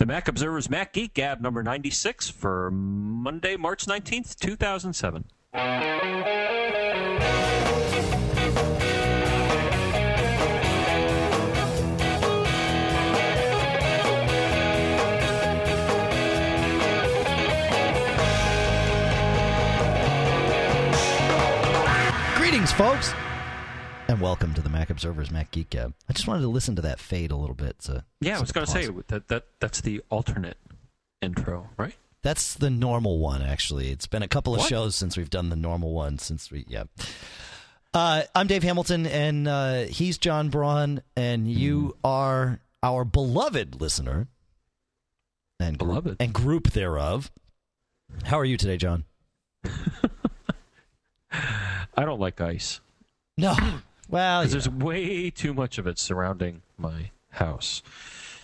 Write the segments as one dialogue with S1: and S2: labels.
S1: The Mac Observer's Mac Geek Gab number 96 for Monday, March 19th, 2007.
S2: Greetings, folks, and welcome to the Mac Observer's Mac Geek Gab. I just wanted to listen to that fade a little bit. So
S1: Yeah, I was going to say that, that that's the alternate intro, right?
S2: That's the normal one, actually. It's been a couple of
S1: What?
S2: shows since we've done the normal one. Since we, yeah. Uh, I'm Dave Hamilton, and uh, he's John Braun, and you are our beloved listener and group,
S1: Beloved.
S2: and group thereof. How are you today, John?
S1: I don't like ice.
S2: No. Well, yeah.
S1: There's way too much of it surrounding my house.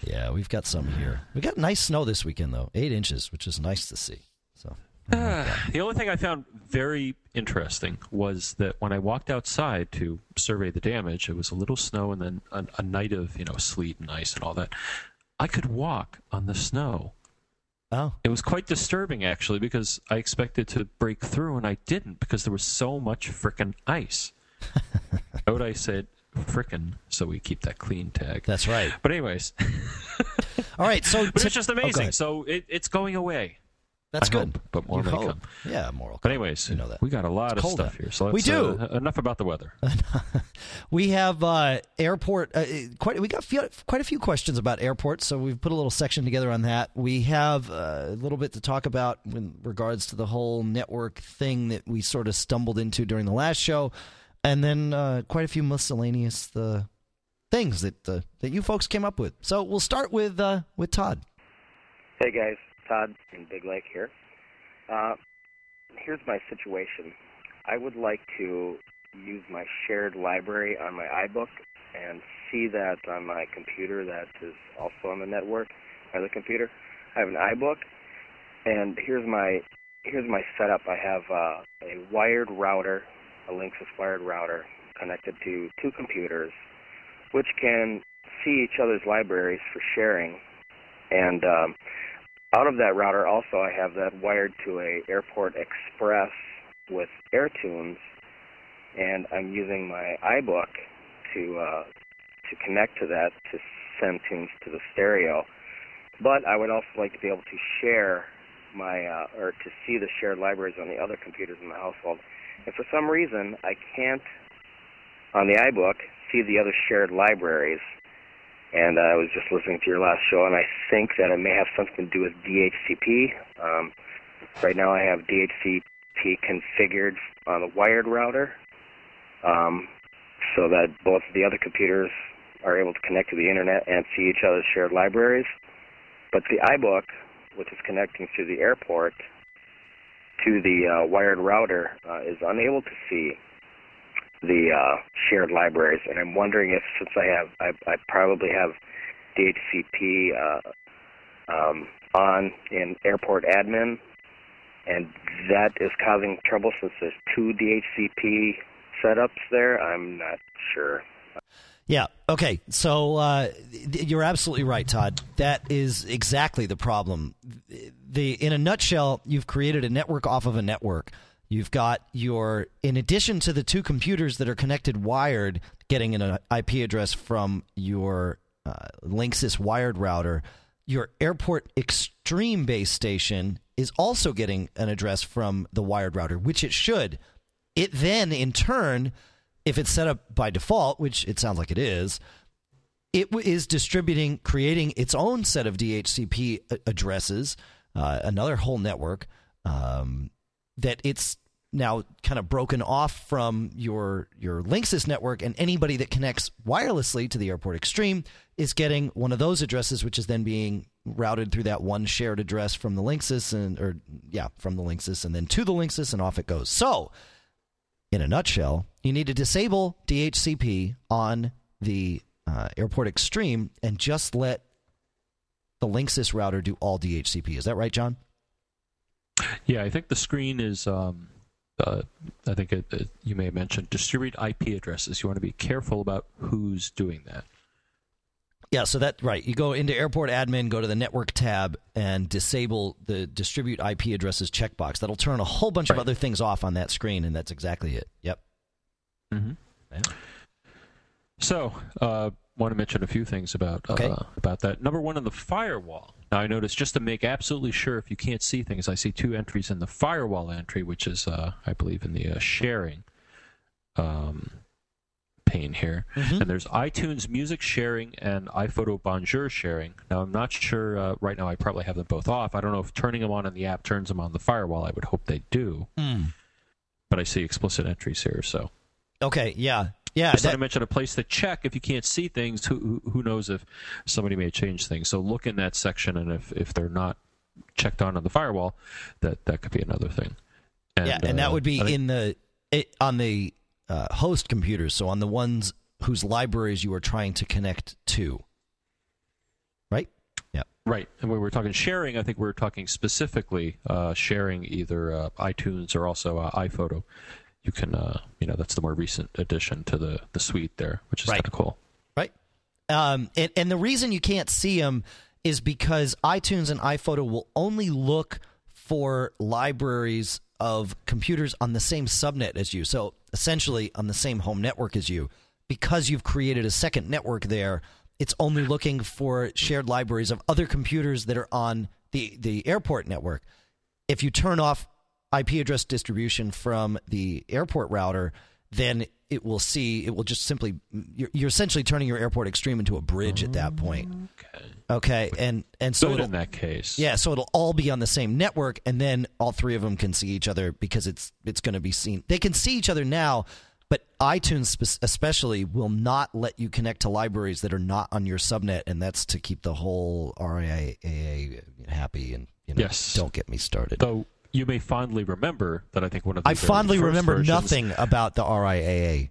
S2: yeah, we've got some here. We got nice snow this weekend, though, eight inches, which is nice to see. So, ah,
S1: The only thing I found very interesting was that when I walked outside to survey the damage, it was a little snow and then a, a night of you know sleet and ice and all that. I could walk on the snow.
S2: oh,
S1: It was quite disturbing actually because I expected to break through and I didn't because there was so much frickin' ice. Note I said frickin', so we keep that clean tag.
S2: that's right.
S1: But anyways,
S2: All right, so
S1: but
S2: tip-
S1: it's just
S2: oh,
S1: amazing.
S2: ahead.
S1: so it, it's going away.
S2: That's
S1: I
S2: good.
S1: hope, but more
S2: You
S1: may
S2: hope.
S1: come.
S2: Yeah, moral.
S1: But anyways,
S2: You know that.
S1: we got a lot
S2: It's
S1: of stuff
S2: out.
S1: here. So
S2: We
S1: let's,
S2: do.
S1: uh, enough about the weather.
S2: We have uh, airport. Uh, quite. We got few, quite a few questions about airports, so we've put a little section together on that. We have uh, a little bit to talk about in regards to the whole network thing that we sort of stumbled into during the last show, and then uh, quite a few miscellaneous uh, things that uh, that you folks came up with. So we'll start with uh, with Todd.
S3: Hey guys, Todd in Big Lake here. Uh, here's my situation. I would like to use my shared library on my iBook and see that on my computer that is also on the network, my other computer. I have an iBook, and here's my here's my setup. I have a wired router, a Linksys wired router, connected to two computers, which can see each other's libraries for sharing, and um, out of that router also I have that wired to a Airport Express with AirTunes and I'm using my iBook to uh, to connect to that to send tunes to the stereo. But I would also like to be able to share my uh, or to see the shared libraries on the other computers in the household. And for some reason I can't on the iBook see the other shared libraries and I was just listening to your last show, and I think that it may have something to do with DHCP. Um, right now, I have DHCP configured on the wired router, um, so that both the other computers are able to connect to the internet and see each other's shared libraries. But the iBook, which is connecting through the airport to the uh, wired router, uh, is unable to see the uh, shared libraries, and I'm wondering if since I have I, I probably have DHCP uh, um, on in Airport Admin, and that is causing trouble since there's two DHCP setups there. I'm not sure.
S2: Yeah. Okay. So uh, you're absolutely right, Todd. That is exactly the problem. The in a nutshell, you've created a network off of a network. You've got your, in addition to the two computers that are connected wired, getting an IP address from your uh, Linksys wired router. Your Airport Extreme base station is also getting an address from the wired router, which it should. It then, in turn, if it's set up by default, which it sounds like it is, it is distributing, creating its own set of DHCP addresses, uh, another whole network um, that it's now kind of broken off from your your Linksys network, and anybody that connects wirelessly to the Airport Extreme is getting one of those addresses, which is then being routed through that one shared address from the Linksys and or yeah from the Linksys and then to the Linksys, and off it goes. So in a nutshell, you need to disable DHCP on the uh, Airport Extreme and just let the Linksys router do all DHCP. Is that right, John?
S1: Yeah, I think the screen is. Um, uh, I think it, it, you may have mentioned distribute IP addresses. You want to be careful about who's doing that.
S2: Yeah, so that right. You go into airport admin, go to the network tab, and disable the distribute IP addresses checkbox. That'll turn a whole bunch of other things off on that screen, and that's exactly it. Yep.
S1: Mm-hmm.
S2: Yeah.
S1: So, uh, want to mention a few things about
S2: Okay.
S1: uh, about that. Number one on the firewall. Now, I noticed just to make absolutely sure if you can't see things, I see two entries in the firewall entry, which is, uh, I believe, in the uh, sharing um, pane here.
S2: Mhm.
S1: And there's iTunes music sharing and iPhoto Bonjour sharing. Now, I'm not sure. Uh, right now, I probably have them both off. I don't know if turning them on in the app turns them on the firewall. I would hope they do.
S2: Mm.
S1: But I see explicit entries here, so.
S2: Okay. Yeah. Yeah.
S1: Just
S2: that-
S1: want to mention a place to check if you can't see things. Who who- knows if somebody may change things? So look in that section, and if, if they're not checked on on the firewall, that that could be another thing. And,
S2: yeah, and that
S1: uh,
S2: would be
S1: I think-
S2: in the it, on the uh, host computers. So on the ones whose libraries you are trying to connect to. Right. Yeah.
S1: right. And when we're talking sharing, I think we're talking specifically uh, sharing either uh, iTunes or also uh, iPhoto. You can, uh, you know, that's the more recent addition to the the suite there, which is
S2: Right.
S1: kind of cool.
S2: Right. Um, and, and the reason you can't see them is because iTunes and iPhoto will only look for libraries of computers on the same subnet as you. So essentially on the same home network as you. Because you've created a second network there, it's only looking for shared libraries of other computers that are on the, the airport network. If you turn off IP address distribution from the airport router, then it will see it will just simply you're, you're essentially turning your airport extreme into a bridge at that point.
S1: Okay.
S2: Okay, and and so
S1: in that case.
S2: yeah, so it'll all be on the same network, and then all three of them can see each other because it's it's going to be seen. They can see each other now, but iTunes especially will not let you connect to libraries that are not on your subnet, and that's to keep the whole RIAA happy. And you know,
S1: Yes.
S2: don't get me started.
S1: Though you may fondly remember that I think one of the
S2: I fondly remember
S1: versions-
S2: nothing about the RIAA.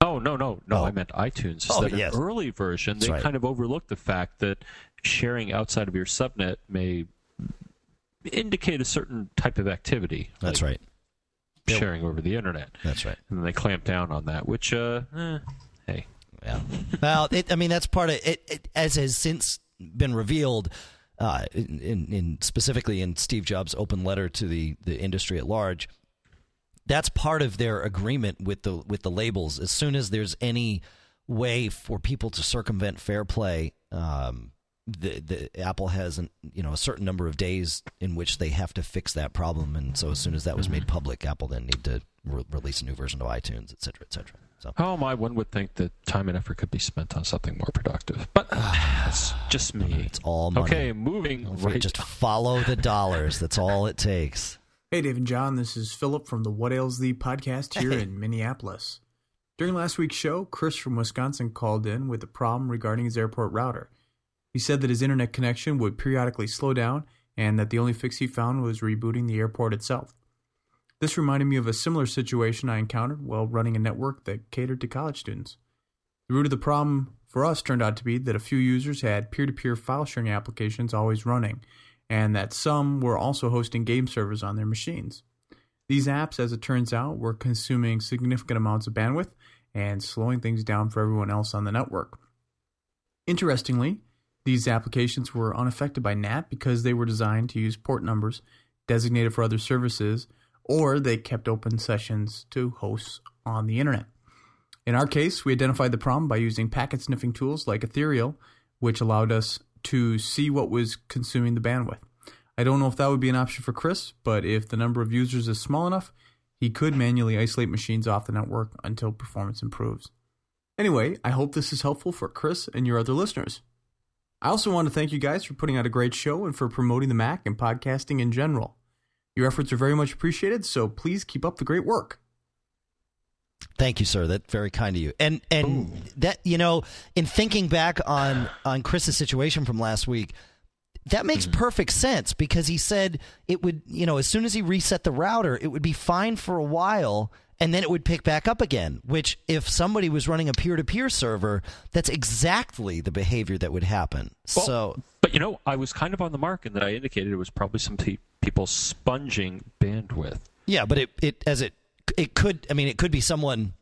S1: Oh no no no!
S2: Oh.
S1: I meant iTunes.
S2: Oh,
S1: that
S2: yes.
S1: an early version,
S2: That's
S1: they
S2: right.
S1: kind of overlooked the fact that sharing outside of your subnet may indicate a certain type of activity.
S2: That's
S1: like
S2: right. Yep.
S1: Sharing over the internet,
S2: That's right.
S1: and then they clamped down on that. Which, uh, eh, hey,
S2: Yeah. well, it, I mean, that's part of it, it. As has since been revealed, uh, in, in, in specifically in Steve Jobs' open letter to the, the industry at large, that's part of their agreement with the with the labels. As soon as there's any way for people to circumvent FairPlay, um, the, the Apple has an, you know a certain number of days in which they have to fix that problem. And so, as soon as that was made public, Apple then need to re- release a new version of iTunes, et cetera, et cetera. So.
S1: am I? one would think that time and effort could be spent on something more productive, but uh, that's just me.
S2: It's all money.
S1: Okay, moving
S2: Don't
S1: right.
S2: Just follow the dollars. That's all it takes.
S4: Hey, Dave and John, this is Philip from the What Ails Thee podcast here
S2: Hey.
S4: in Minneapolis. During last week's show, Chris from Wisconsin called in with a problem regarding his airport router. He said that his internet connection would periodically slow down and that the only fix he found was rebooting the airport itself. This reminded me of a similar situation I encountered while running a network that catered to college students. The root of the problem for us turned out to be that a few users had peer to peer file sharing applications always running, and that some were also hosting game servers on their machines. These apps, as it turns out, were consuming significant amounts of bandwidth and slowing things down for everyone else on the network. Interestingly, these applications were unaffected by NAT because they were designed to use port numbers designated for other services, or they kept open sessions to hosts on the internet. In our case, we identified the problem by using packet sniffing tools like Ethereal, which allowed us to see what was consuming the bandwidth. I don't know if that would be an option for Chris, but if the number of users is small enough, he could manually isolate machines off the network until performance improves. Anyway, I hope this is helpful for Chris and your other listeners. I also want to thank you guys for putting out a great show and for promoting the Mac and podcasting in general. Your efforts are very much appreciated, so please keep up the great work.
S2: Thank you, sir. That's very kind of you. And and that you know, in thinking back on on Chris's situation from last week, that makes mm-hmm. perfect sense because he said it would, you know, as soon as he reset the router, it would be fine for a while and then it would pick back up again, which if somebody was running a peer-to-peer server, that's exactly the behavior that would happen.
S1: Well,
S2: so,
S1: But you know, I was kind of on the mark in that I indicated it was probably some pe- people sponging bandwidth.
S2: Yeah, but it, it as it it could I mean it could be someone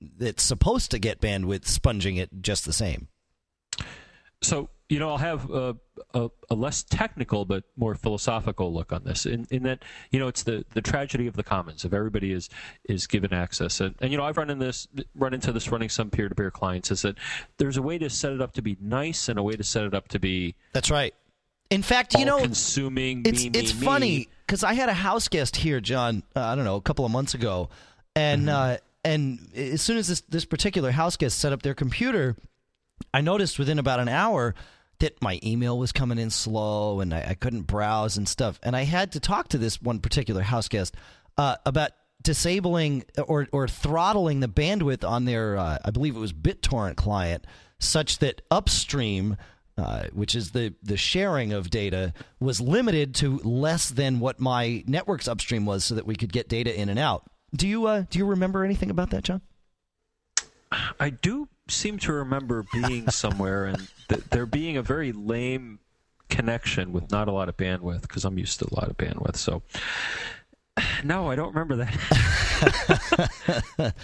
S2: that's supposed to get bandwidth sponging it just the same.
S1: so you know, I'll have a, a, a, less technical but more philosophical look on this. In, in that, you know, it's the, the tragedy of the commons. If everybody is is given access, and, and you know, I've run in this run into this running some peer to peer clients. Is that there's a way to set it up to be nice and a way to set it up to be.
S2: That's right. In fact, you know,
S1: consuming.
S2: It's
S1: me,
S2: it's
S1: me,
S2: funny because I had a house guest here, John. Uh, I don't know, a couple of months ago, and mm-hmm. uh, and as soon as this this particular house guest set up their computer, I noticed within about an hour that my email was coming in slow and I, I, couldn't browse and stuff. And I had to talk to this one particular house guest uh, about disabling or, or throttling the bandwidth on their, uh, I believe it was BitTorrent client, such that upstream. Uh, which is the the sharing of data was limited to less than what my network's upstream was, so that we could get data in and out. Do you uh, do you remember anything about that, John?
S1: I do seem to remember being somewhere and th- there being a very lame connection with not a lot of bandwidth because I'm used to a lot of bandwidth. So, no, I don't remember
S2: that.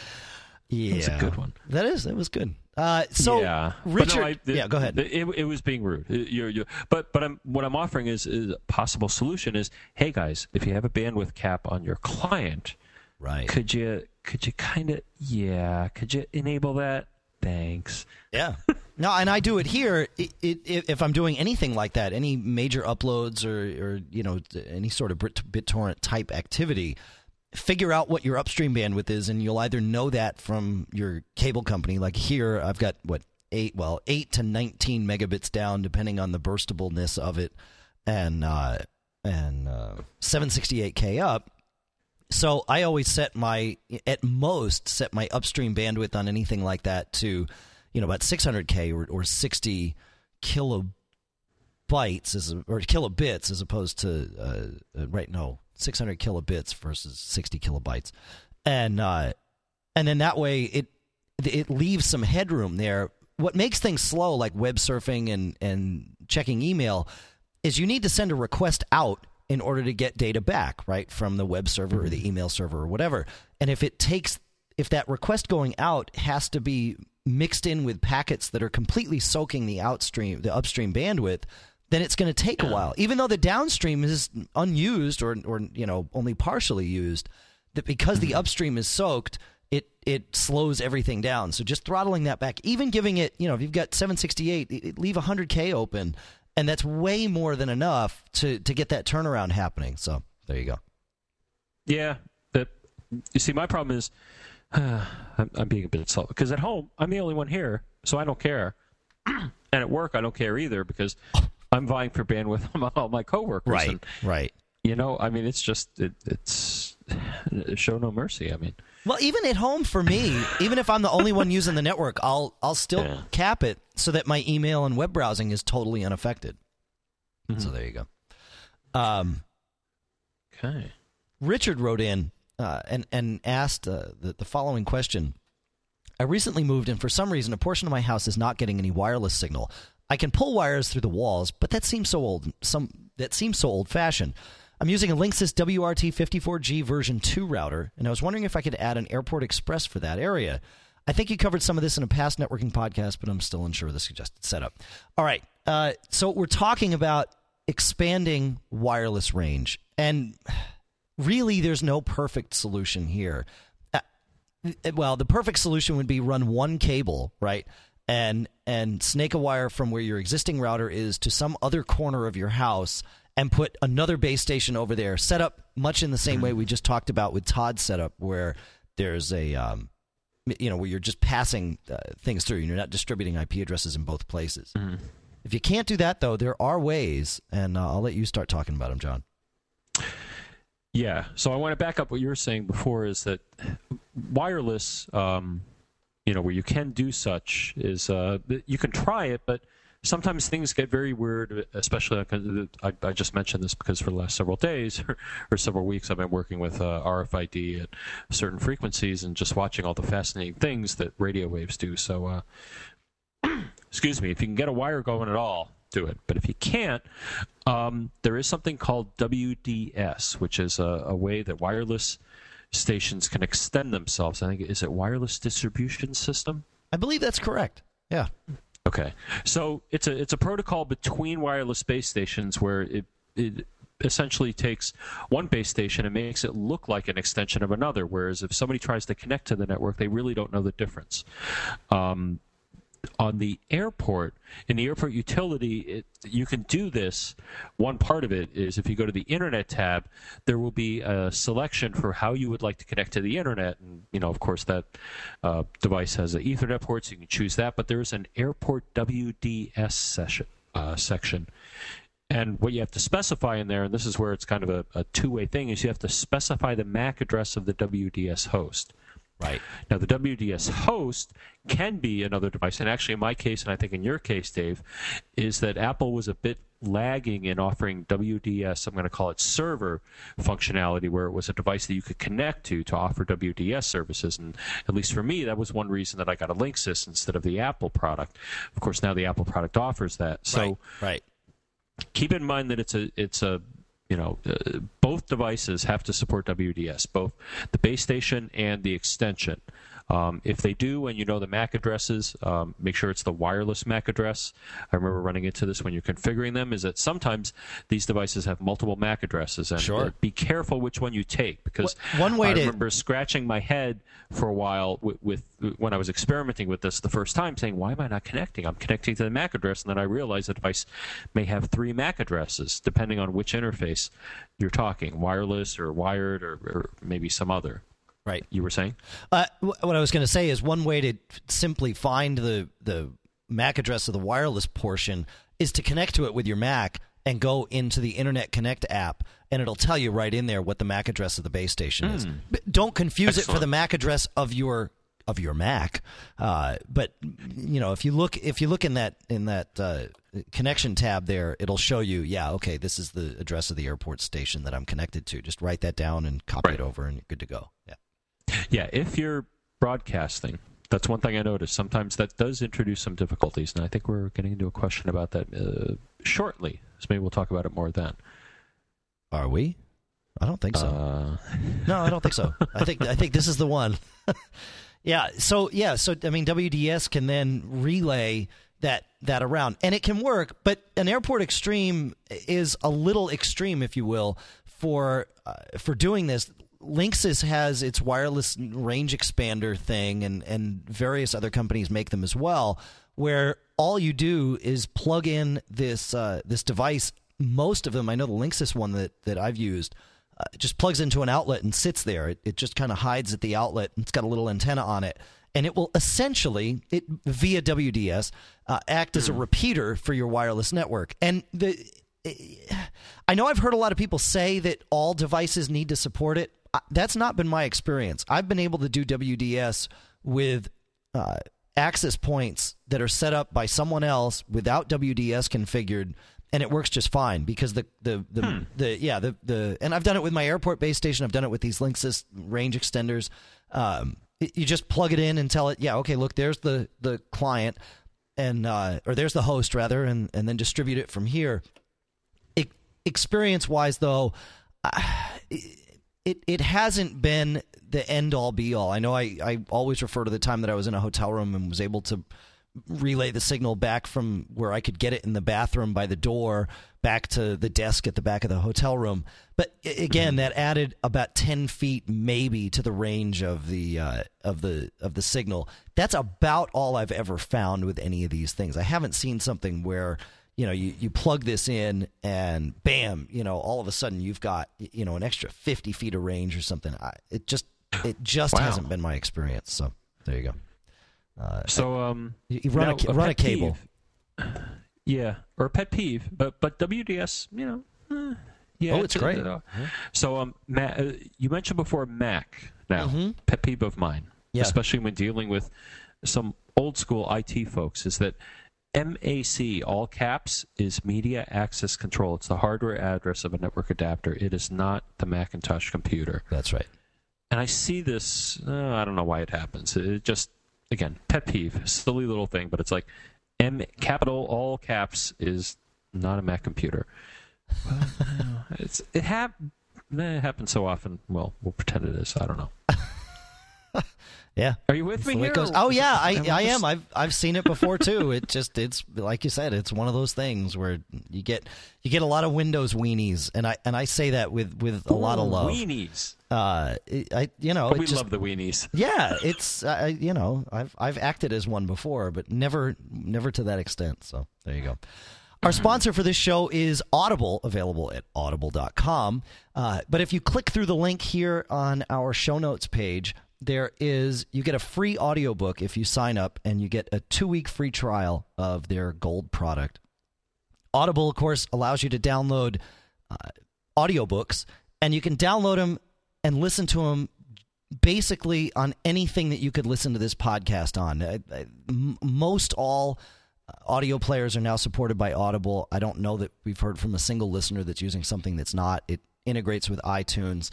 S2: yeah,
S1: that's a good one.
S2: That is. That was good. Uh, so,
S1: yeah,
S2: Richard.
S1: No, I, it,
S2: yeah, go ahead.
S1: It, it was being rude. You're, you're, but but I'm, what I'm offering is, is a possible solution is, hey guys, if you have a bandwidth cap on your client,
S2: right?
S1: Could you could you kind of yeah? Could you enable that? Thanks.
S2: Yeah. no, and I do it here. It, it, if I'm doing anything like that, any major uploads or, or you know any sort of BitTorrent type activity, figure out what your upstream bandwidth is, and you'll either know that from your cable company. Like here, I've got what eight, well, eight to nineteen megabits down, depending on the burstableness of it, and uh, and uh, 768k up so I always set my at most set my upstream bandwidth on anything like that to, you know, about 600k or, or 60 kilobytes as a, or kilobits as opposed to uh, uh right no 600 kilobits versus 60 kilobytes, and uh, and then that way it it leaves some headroom there. What makes things slow, like web surfing and and checking email, is you need to send a request out in order to get data back, right, from the web server or the mm-hmm. email server or whatever. And if it takes, if that request going out has to be mixed in with packets that are completely soaking the outstream, the upstream bandwidth, then it's going to take a while. Even though the downstream is unused or, or you know, only partially used, that because the mm-hmm. upstream is soaked, it it slows everything down. So just throttling that back, even giving it, you know, if you've got 768, leave 100k open and that's way more than enough to to get that turnaround happening. So there you go.
S1: Yeah, but you see, my problem is uh, I'm, I'm, being a bit slow because at home I'm the only one here, so I don't care, and at work I don't care either because I'm vying for bandwidth among all my coworkers.
S2: Right,
S1: and,
S2: right.
S1: You know, I mean, it's just it, it's show no mercy. I mean.
S2: Well, even at home for me, even if I'm the only one using the network, I'll I'll still yeah. cap it so that my email and web browsing is totally unaffected. Mm-hmm. So there you go. Um,
S1: okay.
S2: Richard wrote in uh, and and asked uh, the the following question. I recently moved, and for some reason, a portion of my house is not getting any wireless signal. I can pull wires through the walls, but that seems so old. Some that seems so old fashioned. I'm using a Linksys WRT54G version 2 router, and I was wondering if I could add an Airport Express for that area. I think you covered some of this in a past networking podcast, but I'm still unsure of the suggested setup. All right. Uh, so we're talking about expanding wireless range, and really, there's no perfect solution here. Uh, well, the perfect solution would be run one cable, right? And and snake a wire from where your existing router is to some other corner of your house and put another base station over there, set up much in the same way we just talked about with Todd's setup, where there's a, um, you know, where you're just passing uh, things through and you're not distributing IP addresses in both places. Mm-hmm. If you can't do that, though, there are ways, and uh, I'll let you start talking about them, John.
S1: Yeah. So I want to back up what you were saying before is that wireless, um, you know, where you can do such is uh, you can try it, but sometimes things get very weird, especially I, I, just mentioned this because for the last several days or, or several weeks I've been working with uh, RFID at certain frequencies and just watching all the fascinating things that radio waves do. So, uh, excuse me, if you can get a wire going at all, do it. But if you can't, um, there is something called WDS, which is a, a way that wireless stations can extend themselves. I think is it wireless distribution system.
S2: I believe that's correct. Yeah
S1: Okay, so it's a it's a protocol between wireless base stations where it it essentially takes one base station and makes it look like an extension of another. Whereas if somebody tries to connect to the network, they really don't know the difference. Um, on the airport, in the airport utility, it, you can do this. One part of it is if you go to the Internet tab, there will be a selection for how you would like to connect to the Internet. And, you know, of course, that uh, device has an Ethernet port, so you can choose that. But there's an airport WDS session, uh, section. And what you have to specify in there, and this is where it's kind of a, a two way thing, is you have to specify the MAC address of the WDS host.
S2: Right.
S1: Now, the WDS host can be another device. And actually, in my case, and I think in your case, Dave, is that Apple was a bit lagging in offering WDS, I'm going to call it server functionality, where it was a device that you could connect to to offer WDS services. And at least for me, that was one reason that I got a Linksys instead of the Apple product. Of course, now the Apple product offers that. So
S2: right. right.
S1: keep in mind that it's a it's a you know, uh, both devices have to support WDS, both the base station and the extension. Um, if they do, and you know the MAC addresses, um, make sure it's the wireless MAC address. I remember running into this when you're configuring them. Is that sometimes these devices have multiple MAC addresses, and
S2: sure.
S1: uh, be careful which one you take because
S2: one way
S1: I
S2: to...
S1: remember scratching my head for a while with, with, when I was experimenting with this the first time, saying, "Why am I not connecting? I'm connecting to the MAC address," and then I realized the device may have three MAC addresses depending on which interface you're talking, wireless or wired or, or maybe some other.
S2: Right.
S1: You were saying?
S2: Uh, what I was going to say is one way to simply find the the MAC address of the wireless portion is to connect to it with your Mac and go into the Internet Connect app, and it'll tell you right in there what the MAC address of the base station is. But don't confuse
S1: Excellent.
S2: it for the MAC address of your of your Mac. Uh, but you know, if you look if you look in that in that uh, connection tab there, it'll show you. Yeah, okay, this is the address of the airport station that I'm connected to. Just write that down and copy
S1: Right.
S2: it over, and you're good to go. Yeah.
S1: Yeah, if you're broadcasting, that's one thing I noticed. Sometimes that does introduce some difficulties, and I think we're getting into a question about that uh, shortly. So maybe we'll talk about it more then.
S2: Are we? I don't think so.
S1: Uh,
S2: No, I don't think so. I think I think this is the one. yeah. So yeah. So I mean, WDS can then relay that that around, and it can work. But an airport extreme is a little extreme, if you will, for uh, for doing this. Linksys has its wireless range expander thing, and and various other companies make them as well, where all you do is plug in this uh, this device. Most of them, I know the Linksys one that that I've used uh, just plugs into an outlet and sits there. It, it just kind of hides at the outlet. And it's got a little antenna on it, and it will essentially, it via WDS, uh, act as a repeater for your wireless network. And the, I know I've heard a lot of people say that all devices need to support it. Uh, That's not been my experience. I've been able to do WDS with uh, access points that are set up by someone else without WDS configured, and it works just fine because the the the, the yeah the the and I've done it with my airport base station. I've done it with these Linksys range extenders. Um, it- you just plug it in and tell it, yeah, okay, look, there's the the client, and uh, or there's the host rather, and and then distribute it from here. Experience wise, though, it it it hasn't been the end all be all. I know I, I always refer to the time that I was in a hotel room and was able to relay the signal back from where I could get it in the bathroom by the door back to the desk at the back of the hotel room. But again, that added about ten feet maybe to the range of the uh, of the of the signal. That's about all I've ever found with any of these things. I haven't seen something where you know you, you plug this in and bam you know all of a sudden you've got you know an extra 50 feet of range or something I, it just it just
S1: Wow.
S2: hasn't been my experience so there you go uh,
S1: so um,
S2: you, run,
S1: now,
S2: a, run a cable
S1: peeve- yeah, or a pet peeve, but but WDS, you know, eh, yeah,
S2: Oh, it's great.
S1: uh, so um, Ma- uh, you mentioned before Mac. Now,
S2: Mhm.
S1: pet peeve of mine,
S2: Yeah.
S1: especially when dealing with some old school IT folks, is that MAC, all caps, is media access control. It's the hardware address of a network adapter. It is not the Macintosh computer.
S2: that's right
S1: And I see this. Uh, I don't know why it happens. It just again pet peeve, silly little thing, but it's like M capital all caps is not a Mac computer. Well, it's it hap- eh, it happens so often. Well, we'll pretend it is. I don't know.
S2: yeah.
S1: Are you with me
S2: So it
S1: here?
S2: oh yeah, I,
S1: Am
S2: I am. I've I've seen it before too. It just it's like you said, it's one of those things where you get you get a lot of Windows weenies, and I and I say that with with a lot of love.
S1: Weenies.
S2: Uh, it- I you know
S1: we
S2: just,
S1: love the weenies.
S2: yeah, it's I you know I've I've acted as one before, but never never to that extent. So there you go. Our sponsor for this show is Audible, available at audible.com. Uh, but if you click through the link here on our show notes page, there is you get a free audiobook if you sign up and you get a 2-week free trial of their gold product. Audible, of course, allows you to download uh, audiobooks, and you can download them and listen to them basically on anything that you could listen to this podcast on. I- I- m- most all uh, audio players are now supported by Audible. I don't know that we've heard from a single listener that's using something that's not. It integrates with iTunes.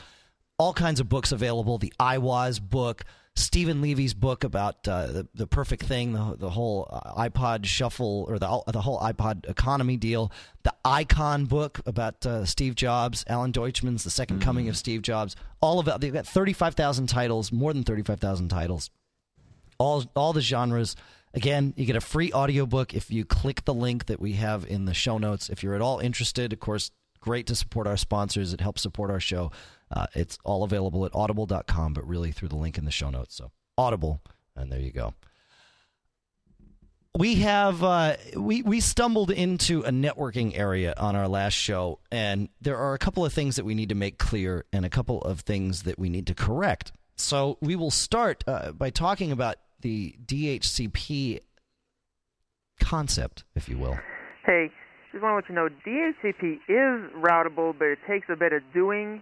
S2: All kinds of books available. The iWoz book, Steven Levy's book about uh, the the perfect thing, the the whole uh, iPod shuffle or the the whole iPod economy deal. The iCon book about uh, Steve Jobs, Alan Deutschman's The Second Coming of Steve Jobs. All of it. They've got thirty five thousand titles, more than thirty five thousand titles all all the genres. Again, you get a free audiobook if you click the link that we have in the show notes. If you're at all interested, of course, great to support our sponsors. It helps support our show. Uh, it's all available at audible.com, but really through the link in the show notes. So, Audible, and there you go. We have uh, we we stumbled into a networking area on our last show, and there are a couple of things that we need to make clear, and a couple of things that we need to correct. So we will start uh, by talking about the DHCP concept, if you will.
S5: Hey, just want to let you know DHCP is routable, but it takes a bit of doing.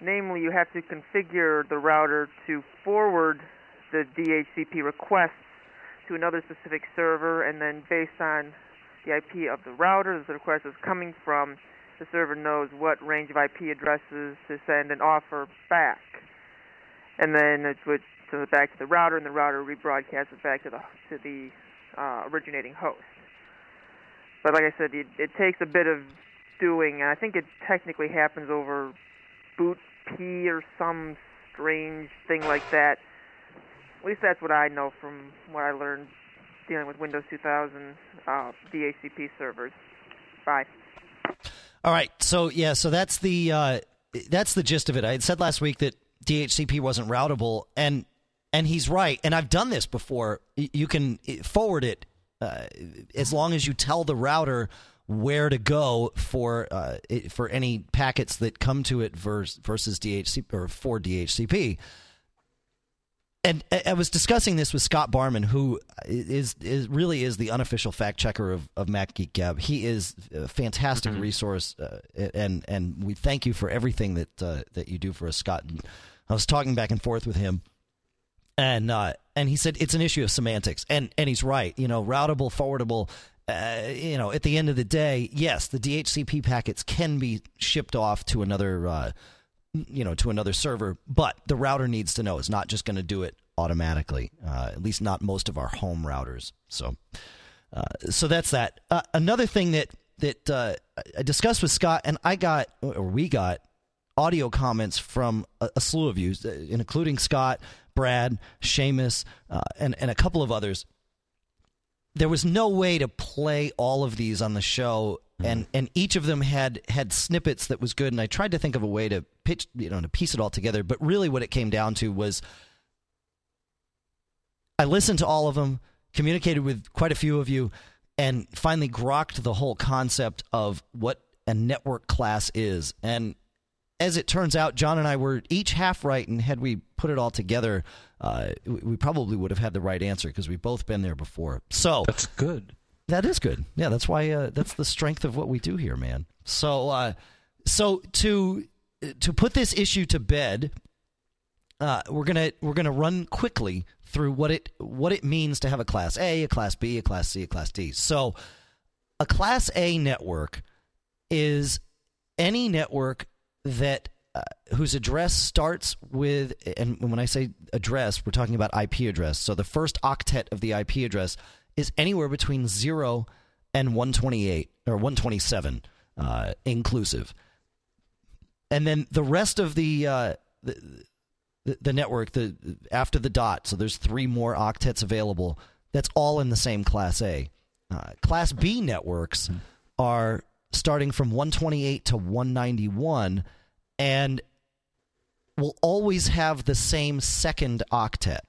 S5: Namely, you have to configure the router to forward the DHCP requests to another specific server, and then based on the IP of the router the request is coming from, the server knows what range of IP addresses to send an offer back. And then it would send it back to the router, and the router rebroadcasts it back to the to the uh, originating host. But like I said, it, it takes a bit of doing, and I think it technically happens over boot P or some strange thing like that. At least that's what I know from what I learned dealing with Windows 2000 uh, DHCP servers. Bye.
S2: All right, so yeah, so that's the uh, that's the gist of it. I had said last week that DHCP wasn't routable, and and he's right. And I've done this before. You can uh, forward it uh, as long as you tell the router where to go for uh, for any packets that come to it versus, versus DHCP or for DHCP. And I I was discussing this with Scott Barman, who is is really is the unofficial fact checker of, of Mac Geek Gab. He is a fantastic resource, uh, and and we thank you for everything that uh, that you do for us, Scott. And I was talking back and forth with him, and uh, and he said it's an issue of semantics, and and he's right. You know, routable, forwardable. Uh, you know, at the end of the day, yes, the DHCP packets can be shipped off to another, uh, you know, to another server, but the router needs to know. It's not just going to do it automatically. Uh, at least not most of our home routers. So, uh, so that's that. Uh, another thing that that uh, I discussed with Scott, and I got or we got audio comments from a, a slew of you, uh, including Scott, Brad, Seamus, uh, and and a couple of others. There was no way to play all of these on the show, and and each of them had had snippets that was good. And I tried to think of a way to pitch, you know, to piece it all together. But really, what it came down to was I listened to all of them, communicated with quite a few of you, and finally grokked the whole concept of what a network class is. And as it turns out, John and I were each half right, and had we put it all together, uh, we probably would have had the right answer because we've both been there before. So
S1: That's good.
S2: that is good. Yeah, that's why. Uh, that's the strength of what we do here, man. So, uh, so to to put this issue to bed, uh, we're gonna we're gonna run quickly through what it what it means to have a class A, a class B, a class C, a class D. So, a class A network is any network that uh, whose address starts with and when I say address, we're talking about IP address. So the first octet of the IP address is anywhere between 0 and 128 or 127 uh, inclusive. And then the rest of the, uh, the the, the network the after the dot. So there's three more octets available. That's all in the same Class A. Uh, class B networks are starting from 128 to 191, and will always have the same second octet.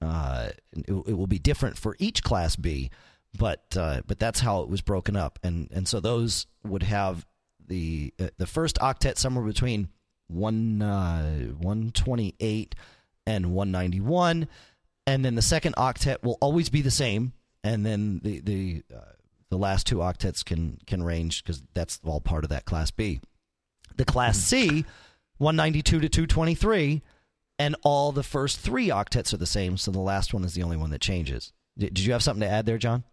S2: Uh, it, it will be different for each Class B, but uh, but that's how it was broken up, and and so those would have the uh, the first octet somewhere between one uh, 128 and 191, and then the second octet will always be the same, and then the the uh, the last two octets can can range because that's all part of that Class B. The Class C, 192 to 223, and all the first three octets are the same, so the last one is the only one that changes. Did, did you have something to add there, John?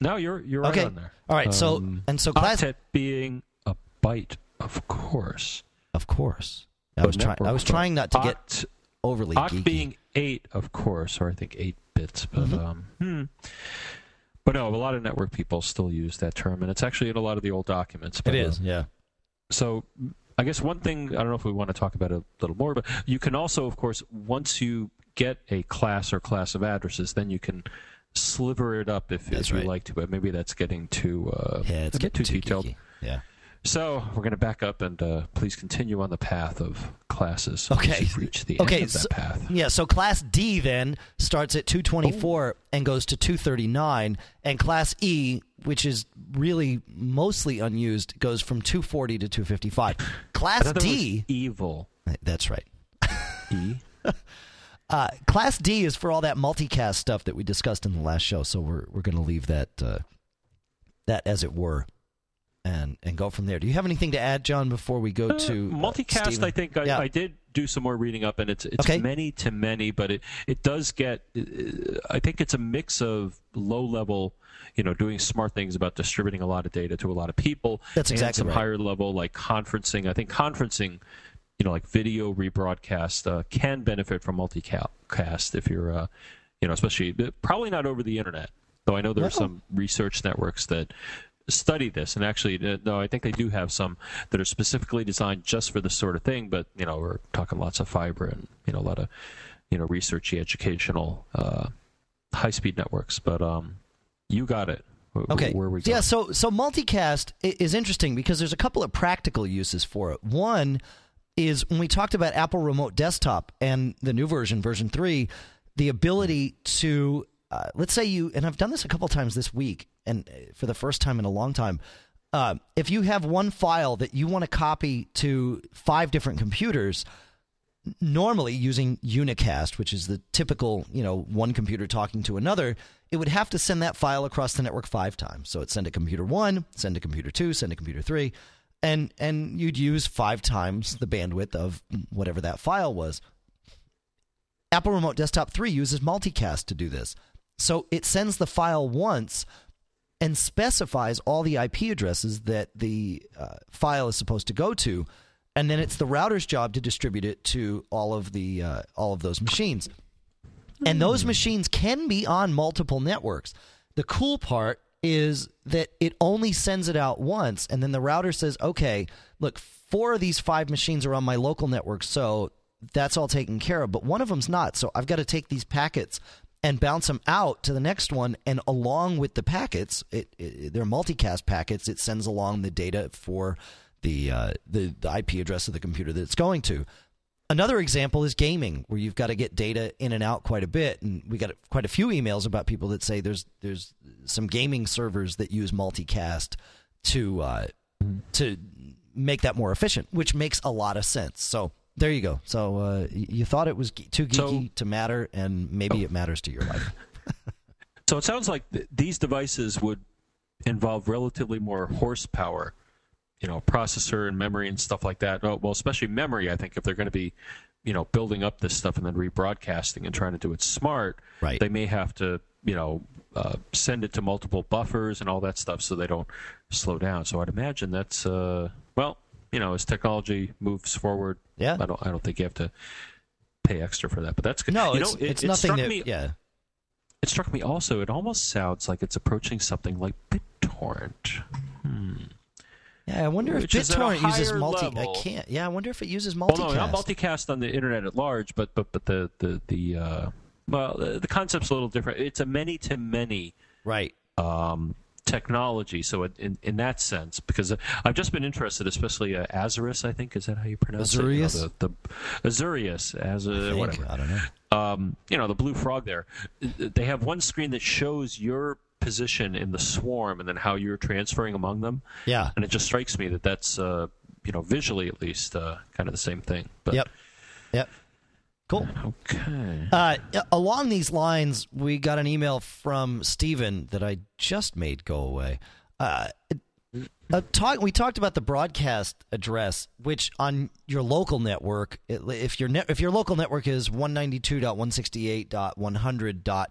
S1: No, you're you're right on there.
S2: All right, so-
S1: Um,
S2: and so class-
S1: octet being a byte, of course.
S2: Of course. I was trying. I was trying not to get
S1: Oct-
S2: overly
S1: Oct
S2: geeky.
S1: being eight, of course, or I think eight bits, but
S2: Mhm.
S1: um, hmm. But no, a lot of network people still use that term, and it's actually in a lot of the old documents.
S2: it
S1: But,
S2: is,
S1: um,
S2: yeah.
S1: So I guess one thing I don't know if we want to talk about it a little more, but you can also, of course, once you get a class or class of addresses, then you can sliver it up if, if you like to. But maybe that's getting too uh,
S2: Yeah, it's getting
S1: too, detailed.
S2: geeky. Yeah.
S1: So we're going to back up and uh, please continue on the path of classes.
S2: Okay.
S1: You've the
S2: Okay,
S1: end of that
S2: so-
S1: path.
S2: Yeah, so class D then starts at 224
S1: Oh.
S2: and goes to 239 and class E, which is really mostly unused, goes from 240 to 255. Class
S1: thought that was
S2: D,
S1: evil.
S2: that's right.
S1: E.
S2: Uh, class D is for all that multicast stuff that we discussed in the last show, so we're we're going to leave that uh, that as it were, and and go from there. Do you have anything to add, John, before we go
S1: Uh,
S2: to uh,
S1: multicast.
S2: Steven?
S1: I think I,
S2: Yeah.
S1: I did do some more reading up, and it's it's
S2: Okay.
S1: many to many, but it it does get. uh, I think it's a mix of low level, you know, doing smart things about distributing a lot of data to a lot of people.
S2: That's
S1: and
S2: exactly
S1: some
S2: right.
S1: higher level like conferencing. I think conferencing. You know, like video rebroadcast uh, can benefit from multicast if you're, uh, you know, especially probably not over the internet. Though I know there are some research networks that study this and actually uh, no i think they do have some that are specifically designed just for this sort of thing but you know we're talking lots of fiber and you know a lot of you know researchy educational uh, high speed networks but um you got it
S2: Okay.
S1: where we going?
S2: Yeah, so so multicast is interesting because there's a couple of practical uses for it. One is when we talked about Apple Remote Desktop and the new version, version 3, the ability to uh, let's say you and I've done this a couple times this week and uh, for the first time in a long time. Uh, if you have one file that you want to copy to five different computers, normally using unicast which is the typical you know one computer talking to another it would have to send that file across the network five times so it send to computer one send to computer two send to computer three and and you'd use five times the bandwidth of whatever that file was apple remote desktop 3 uses multicast to do this so it sends the file once and specifies all the ip addresses that the uh, file is supposed to go to and then it's the router's job to distribute it to all of the uh, all of those machines. And those machines can be on multiple networks. The cool part is that it only sends it out once, and then the router says, "Okay, look, four of these five machines are on my local network, so that's all taken care of. But one of them's not, so I've got to take these packets." And bounce them out to the next one, and along with the packets, it, it, they're multicast packets. It sends along the data for the, uh, the the IP address of the computer that it's going to. Another example is gaming, where you've got to get data in and out quite a bit, and we got quite a few emails about people that say there's there's some gaming servers that use multicast to uh, to make that more efficient, which makes a lot of sense. So there you go. So uh, you thought it was too geeky
S1: So-
S2: to matter, and maybe it matters to your life.
S1: so it sounds like th- these devices would involve relatively more horsepower you know processor and memory and stuff like that Oh, well especially memory i think if they're going to be you know building up this stuff and then rebroadcasting and trying to do it smart
S2: Right.
S1: they may have to you know uh, send it to multiple buffers and all that stuff so they don't slow down so i'd imagine that's uh, well you know as technology moves forward
S2: Yeah.
S1: i don't i don't think you have to pay extra for that but that's good
S2: No,
S1: you
S2: it's
S1: know, it,
S2: it's
S1: it
S2: nothing that.
S1: me,
S2: yeah.
S1: it struck me also it almost sounds like it's approaching something like bittorrent hmm
S2: Yeah, I wonder if
S1: Which a
S2: BitTorrent uses multi.
S1: level.
S2: I can't. Yeah, I wonder if it uses
S1: Well,
S2: multicast.
S1: no, not multicast on the internet at large, but but but the the the uh, well, the, the concept's a little different. It's a many to many
S2: right.
S1: um, technology. So in in that sense, because I've just been interested, especially uh, Azureus, I think is that how you pronounce
S2: Azureus?
S1: it? You know, the, the Azureus, as a whatever.
S2: I don't know.
S1: Um, you know, the blue frog there. They have one screen that shows your position in the swarm and then how you're transferring among them.
S2: Yeah.
S1: And it just strikes me that that's uh, you know visually at least uh, kind of the same thing. But,
S2: Yep. Yep. Cool.
S1: Okay.
S2: Uh, along these lines, we got an email from Steven that I just made go away. Uh, uh, talk, we talked about the broadcast address, which on your local network, if your net, if your local network is 192.168.100.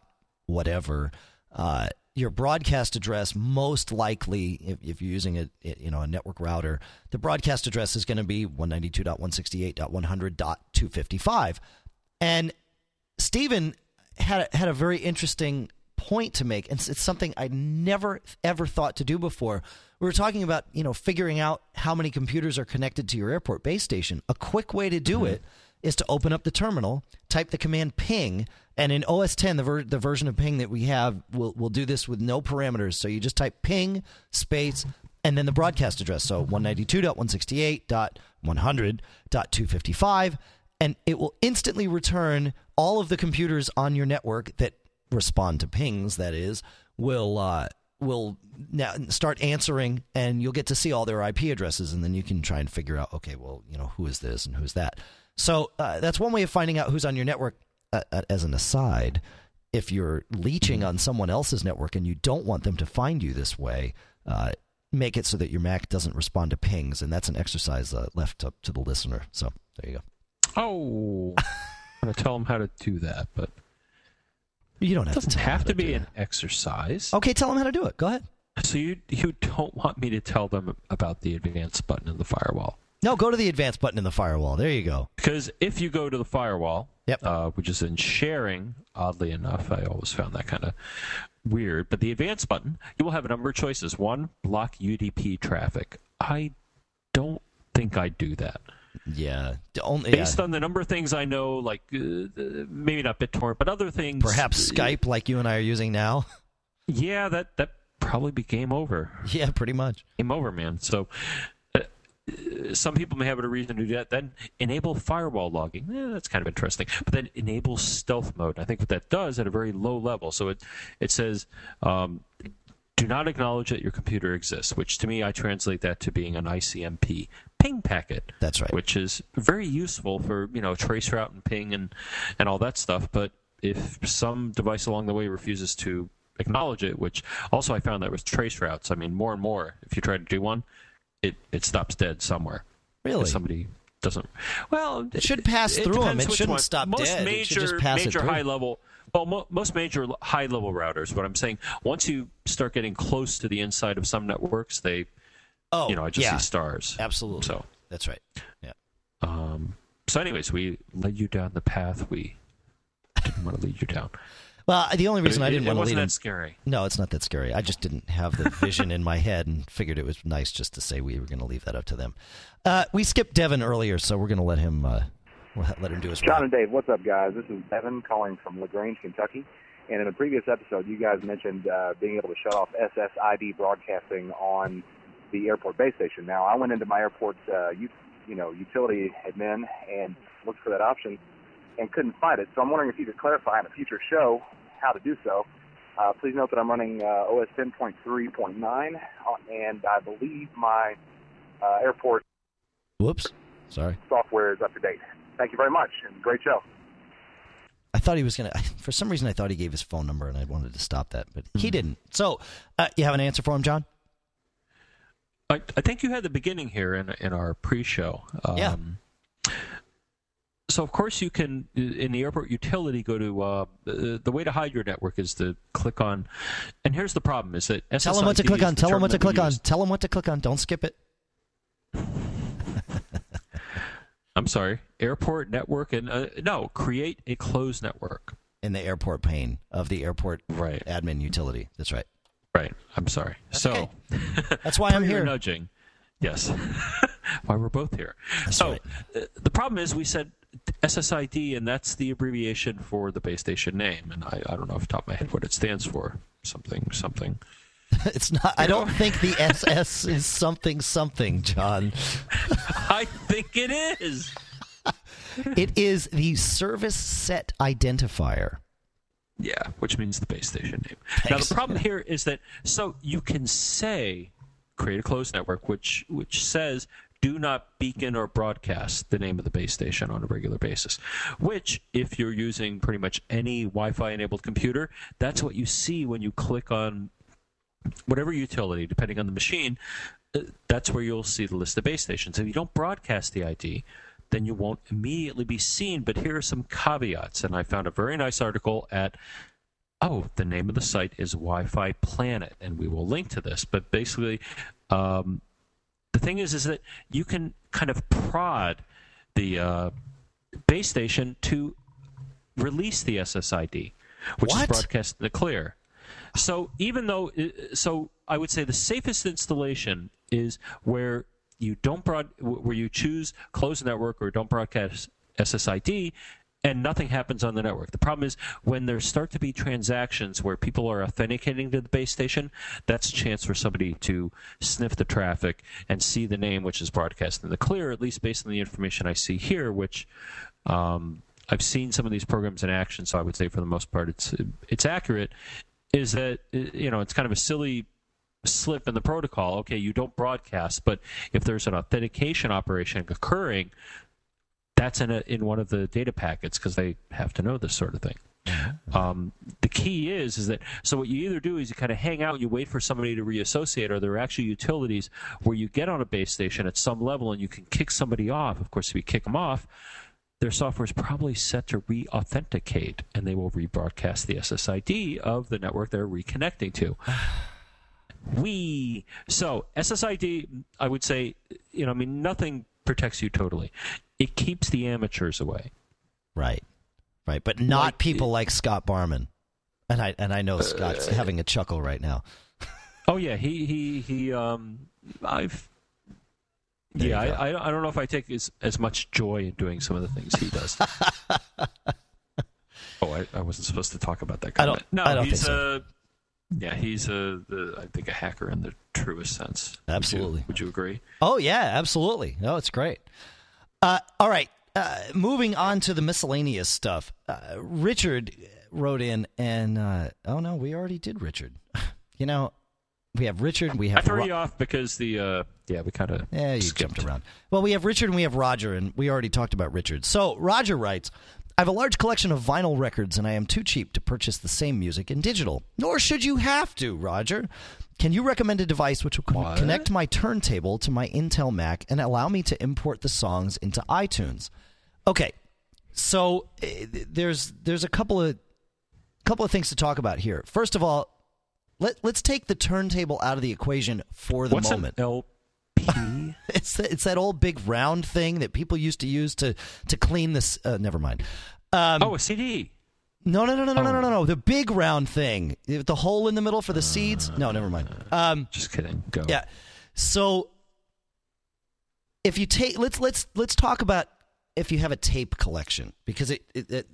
S2: whatever, uh, your broadcast address most likely, if, if you're using a you know a network router, the broadcast address is going to be 192.168.100.255. And Stephen had a, had a very interesting point to make, and it's, it's something I never ever thought to do before. We were talking about you know figuring out how many computers are connected to your airport base station. A quick way to do mm-hmm. it is to open up the terminal, type the command ping, and in OS 10, the, ver- the version of ping that we have will will do this with no parameters. So you just type ping space and then the broadcast address. So 192.168.100.255 and it will instantly return all of the computers on your network that respond to pings. That is, will uh, will now start answering, and you'll get to see all their IP addresses, and then you can try and figure out, okay, well, you know, who is this and who's that. So uh, that's one way of finding out who's on your network. Uh, uh, as an aside, if you're leeching on someone else's network and you don't want them to find you this way, uh, make it so that your Mac doesn't respond to pings, and that's an exercise uh, left up to the listener. So there you go.
S1: Oh, I'm gonna tell them how to do that, but
S2: You don't have to
S1: doesn't
S2: them
S1: have to be an exercise.
S2: Okay, tell them how to do it. Go ahead.
S1: So you you don't want me to tell them about the advanced button in the firewall?
S2: No, go to the advanced button in the firewall. There you go.
S1: Because if you go to the firewall,
S2: Yep.
S1: uh, which is in sharing, oddly enough, I always found that kind of weird. But the advanced button, you will have a number of choices. One, block UDP traffic. I don't think I do that.
S2: Yeah. Only,
S1: Based
S2: yeah.
S1: on the number of things I know, like uh, maybe not BitTorrent, but other things.
S2: Perhaps
S1: uh,
S2: Skype, like you and I are using now.
S1: Yeah, that that probably be game over.
S2: yeah, pretty much.
S1: Game over, man. So. uh, uh, Some people may have a reason to do that. Then enable firewall logging. Eh, that's kind of interesting. But then enable stealth mode. I think what that does at a very low level. So it it says um, do not acknowledge that your computer exists, which to me I translate that to being an ICMP ping packet.
S2: That's right.
S1: Which is very useful for you know traceroute and ping and and all that stuff. But if some device along the way refuses to acknowledge it, which also I found that with trace routes, I mean more and more, if you try to do one, it it stops dead somewhere.
S2: Really?
S1: Somebody doesn't. Well,
S2: It should pass
S1: it
S2: through 'em.
S1: depends
S2: It shouldn't
S1: one.
S2: stop
S1: most
S2: dead. It
S1: Major,
S2: should just pass it
S1: major
S2: through.
S1: high level. Well, mo- most major high level routers. But I'm saying once you start getting close to the inside of some networks, they,
S2: Oh,
S1: you know, I just
S2: yeah.
S1: see stars.
S2: Absolutely.
S1: So,
S2: That's right. Yeah.
S1: um, so anyways, we led you down the path we didn't want to lead you down.
S2: Well, the only reason
S1: It-
S2: I didn't
S1: it,
S2: want to
S1: wasn't
S2: lead
S1: that
S2: him.
S1: scary.
S2: No, it's not that scary. I just didn't have the vision in my head and figured it was nice just to say we were going to leave that up to them. Uh, we skipped Devin earlier, so we're going to let him uh, we'll let him do his
S6: John and Dave, what's up, guys? This is Devin calling from LaGrange, Kentucky. And in a previous episode, you guys mentioned uh, being able to shut off SSID broadcasting on the airport base station. Now, I went into my airport, uh, you, you know, utility admin and looked for that option and couldn't find it. So I'm wondering if you could clarify in a future show how to do so. Uh, please note that I'm running uh, OS 10.3.9, uh, and I believe my uh, airport
S2: Whoops. Sorry.
S6: software is up to date. Thank you very much, and great show.
S2: I thought he was going to. For some reason, I thought he gave his phone number, and I wanted to stop that, but he didn't. So, uh, you have an answer for him, John?
S1: I, I think you had the beginning here in in our pre-show. Um,
S2: Yeah.
S1: So of course you can in the airport utility go to uh, the, way to hide your network is to click on, and here's the problem: is that
S2: Tell them what to click on. Tell
S1: term
S2: what to click on.
S1: use.
S2: Tell him what to click on. Don't skip it.
S1: I'm sorry, airport network and uh, no, create a closed network.
S2: In the airport pane of the airport
S1: Right,
S2: admin utility. That's right.
S1: Right. I'm sorry. so.
S2: That's why I'm here.
S1: nudging. Yes. Why we're both here.
S2: That's
S1: so
S2: right.
S1: uh, the problem is we said SSID, and that's the abbreviation for the base station name. And I, I don't know off the top of my head what it stands for. Something, something.
S2: It's not. I don't think the SS is something something, John.
S1: I think it is.
S2: It is the service set identifier.
S1: Yeah, which means the base station name. Now the problem here is that so you can say create a closed network, which which says do not beacon or broadcast the name of the base station on a regular basis. Which, if you're using pretty much any Wi-Fi enabled computer, that's what you see when you click on whatever utility, depending on the machine. uh, That's where you'll see the list of base stations. If you don't broadcast the ID, then you won't immediately be seen. But here are some caveats, and I found a very nice article at oh, the name of the site is Wi-Fi Planet, and we will link to this. But basically, um, the thing is, is that you can kind of prod the uh, base station to release the SSID, which
S2: What?
S1: is broadcast in the clear. So even though, uh, so I would say the safest installation is where you don't broad, where you choose close the network or don't broadcast SSID, and nothing happens on the network. The problem is when there start to be transactions where people are authenticating to the base station, that's a chance for somebody to sniff the traffic and see the name which is broadcast in the clear, at least based on the information I see here, which um, I've seen some of these programs in action, so I would say for the most part it's it's accurate. Is that you know it's kind of a silly slip in the protocol. Okay, you don't broadcast, but if there's an authentication operation occurring, that's in a, in one of the data packets because they have to know this sort of thing. Um, the key is is that so what you either do is you kind of hang out, you wait for somebody to reassociate, or there are actually utilities where you get on a base station at some level and you can kick somebody off. Of course, if you kick them off, their software is probably set to re-authenticate, and they will rebroadcast the SSID of the network they're reconnecting to. We so SSID, I would say, you know, I mean, nothing protects you totally. It keeps the amateurs away.
S2: Right. Right. But not
S1: Like-
S2: people like Scott Barman. And I and I know Scott's having a chuckle right now.
S1: Oh yeah, he he he. Um, I've.
S2: There
S1: yeah. I, I I don't know if I take as as much joy in doing some of the things he does. oh, I, I wasn't supposed to talk about that.
S2: I don't-
S1: No,
S2: I don't
S1: he's
S2: think so.
S1: a. Yeah, he's a. The, I think a hacker in the truest sense. Would you-
S2: Absolutely.
S1: Would you, agree?
S2: Oh yeah, absolutely. No, it's great. Uh, all right, uh, moving on to the miscellaneous stuff. Uh, Richard wrote in, and uh, oh no, we already did Richard. you know, we have Richard. We have
S1: I threw
S2: Ro-
S1: you off because the. Uh, yeah, we kind of.
S2: Yeah, you jumped around. Well, we have Richard and we have Roger, and we already talked about Richard. So Roger writes. I have a large collection of vinyl records, and I am too cheap to purchase the same music in digital. Nor should you have to, Roger. Can you recommend a device which will
S1: What?
S2: connect my turntable to my Intel Mac and allow me to import the songs into iTunes? Okay, so uh, there's there's a couple of couple of things to talk about here. First of all, let let's take the turntable out of the equation for the
S1: What's
S2: moment.
S1: an
S2: It's the, it's that old big round thing that people used to use to to clean this. Uh, never mind. Um,
S1: oh, a CD.
S2: no, no, no, no, no, no, no,
S1: oh.
S2: no. The big round thing, the hole in the middle for the seeds. No, never mind. Um,
S1: Just kidding. Go.
S2: yeah. So if you take let's let's let's talk about if you have a tape collection because it, it, it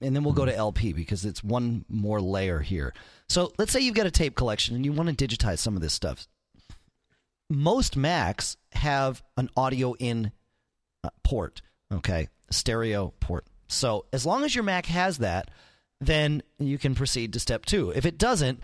S2: and then we'll go to LP because it's one more layer here. So let's say you've got a tape collection and you want to digitize some of this stuff. Most Macs have an audio in uh, port, okay, stereo port. So as long as your Mac has that, then you can proceed to step two. If it doesn't,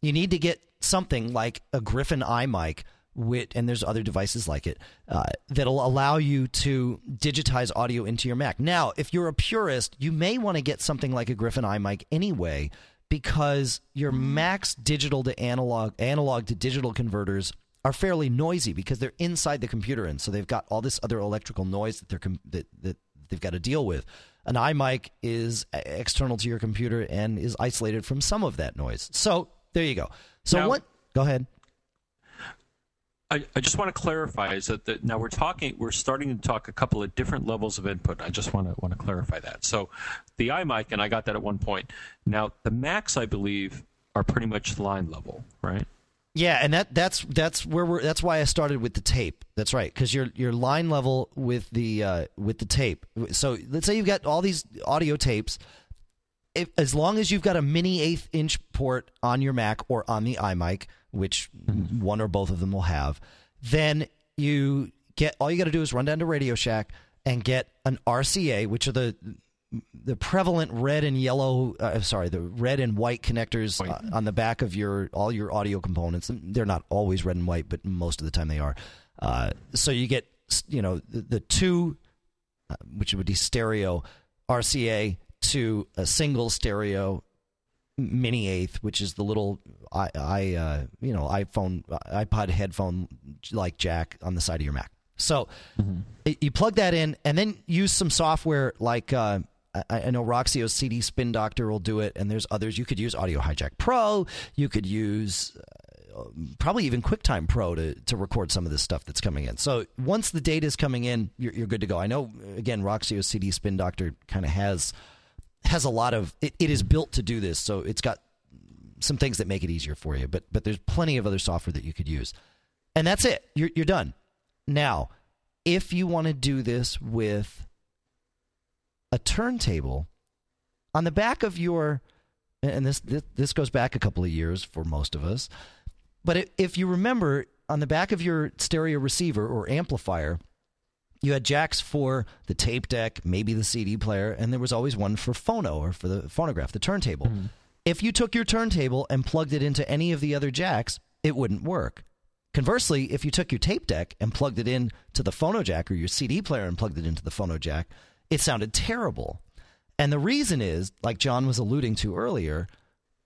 S2: you need to get something like a Griffin iMic with, and there's other devices like it uh, that'll allow you to digitize audio into your Mac. Now, if you're a purist, you may want to get something like a Griffin iMic anyway, because your Mac's digital to analog, analog to digital converters are fairly noisy because they're inside the computer, and so they've got all this other electrical noise that they're com- that, that they've got to deal with. An iMic is external to your computer and is isolated from some of that noise. So there you go. So
S1: Now-
S2: what? Go ahead.
S1: I, I just want to clarify is that the, now we're talking we're starting to talk a couple of different levels of input. I just want to want to clarify that. So the iMic and I got that at one point. Now the Macs I believe are pretty much line level, right?
S2: Yeah, and that that's that's where we're that's why I started with the tape. That's right, because you're you're line level with the uh, with the tape. So let's say you've got all these audio tapes. If, as long as you've got a mini eighth inch port on your Mac or on the iMic, which one or both of them will have, then you get all you got to do is run down to Radio Shack and get an RCA, which are the the prevalent red and yellow uh, sorry the red and white connectors uh, on the back of your all your audio components they're not always red and white but most of the time they are. Uh, so you get you know the, the two uh, which would be stereo RCA to a single stereo mini eighth which is the little i, I uh, you know iphone ipod headphone like jack on the side of your mac. So y- you plug that in and then use some software like uh, I, I know Roxio's CD Spin Doctor will do it, and there's others. You could use Audio Hijack Pro. You could use uh, probably even QuickTime Pro to, to record some of this stuff that's coming in. So once the data is coming in, you're, you're good to go. I know again, Roxio's CD Spin Doctor kind of has has a lot of it, it is built to do this, so it's got some things that make it easier for you. But but there's plenty of other software that you could use, and that's it. You're you're done. Now, if you want to do this with a turntable on the back of your and this this, goes back a couple of years for most of us but if you remember on the back of your stereo receiver or amplifier you had jacks for the tape deck maybe the cd player and there was always one for phono or for the phonograph the turntable. Hmm. If you took your turntable and plugged it into any of the other jacks it wouldn't work. Conversely, if you took your tape deck and plugged it in to the phono jack or your CD player and plugged it into the phono jack, it sounded terrible. And the reason is, like John was alluding to earlier,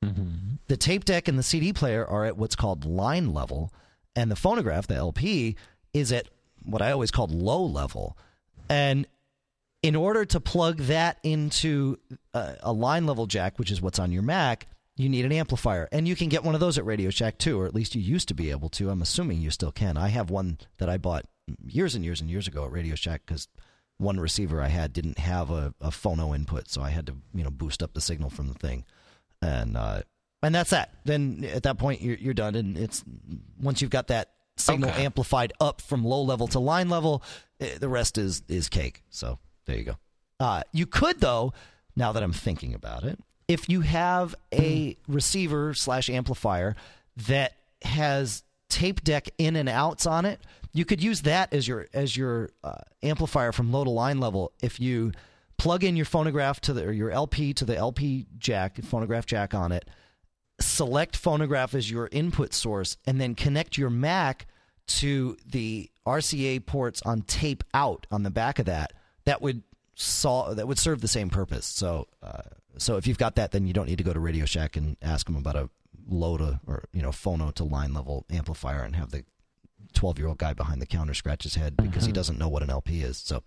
S2: mm-hmm. the tape deck and the CD player are at what's called line level, and the phonograph, the LP, is at what I always called low level. And in order to plug that into a, a line level jack, which is what's on your Mac, you need an amplifier. And you can get one of those at Radio Shack too, or at least you used to be able to. I'm assuming you still can. I have one that I bought years and years and years ago at Radio Shack because one receiver I had didn't have a, a phono input, so I had to you know boost up the signal from the thing, and uh, and that's that. Then at that point you're, you're done, and it's once you've got that signal
S1: Okay.
S2: amplified up from low level to line level, eh, the rest is is cake. So there you go. Uh, you could though, now that I'm thinking about it, if you have a receiver slash amplifier that has tape deck in and outs on it, you could use that as your as your uh, amplifier from low to line level. If you plug in your phonograph to the or your LP to the LP jack, phonograph jack on it, select phonograph as your input source, and then connect your Mac to the RCA ports on tape out on the back of that. That would solve that would serve the same purpose. So, uh, so if you've got that, then you don't need to go to Radio Shack and ask them about a low to or you know phono to line level amplifier and have the 12 year old guy behind the counter scratch his head because he doesn't know what an LP is. So,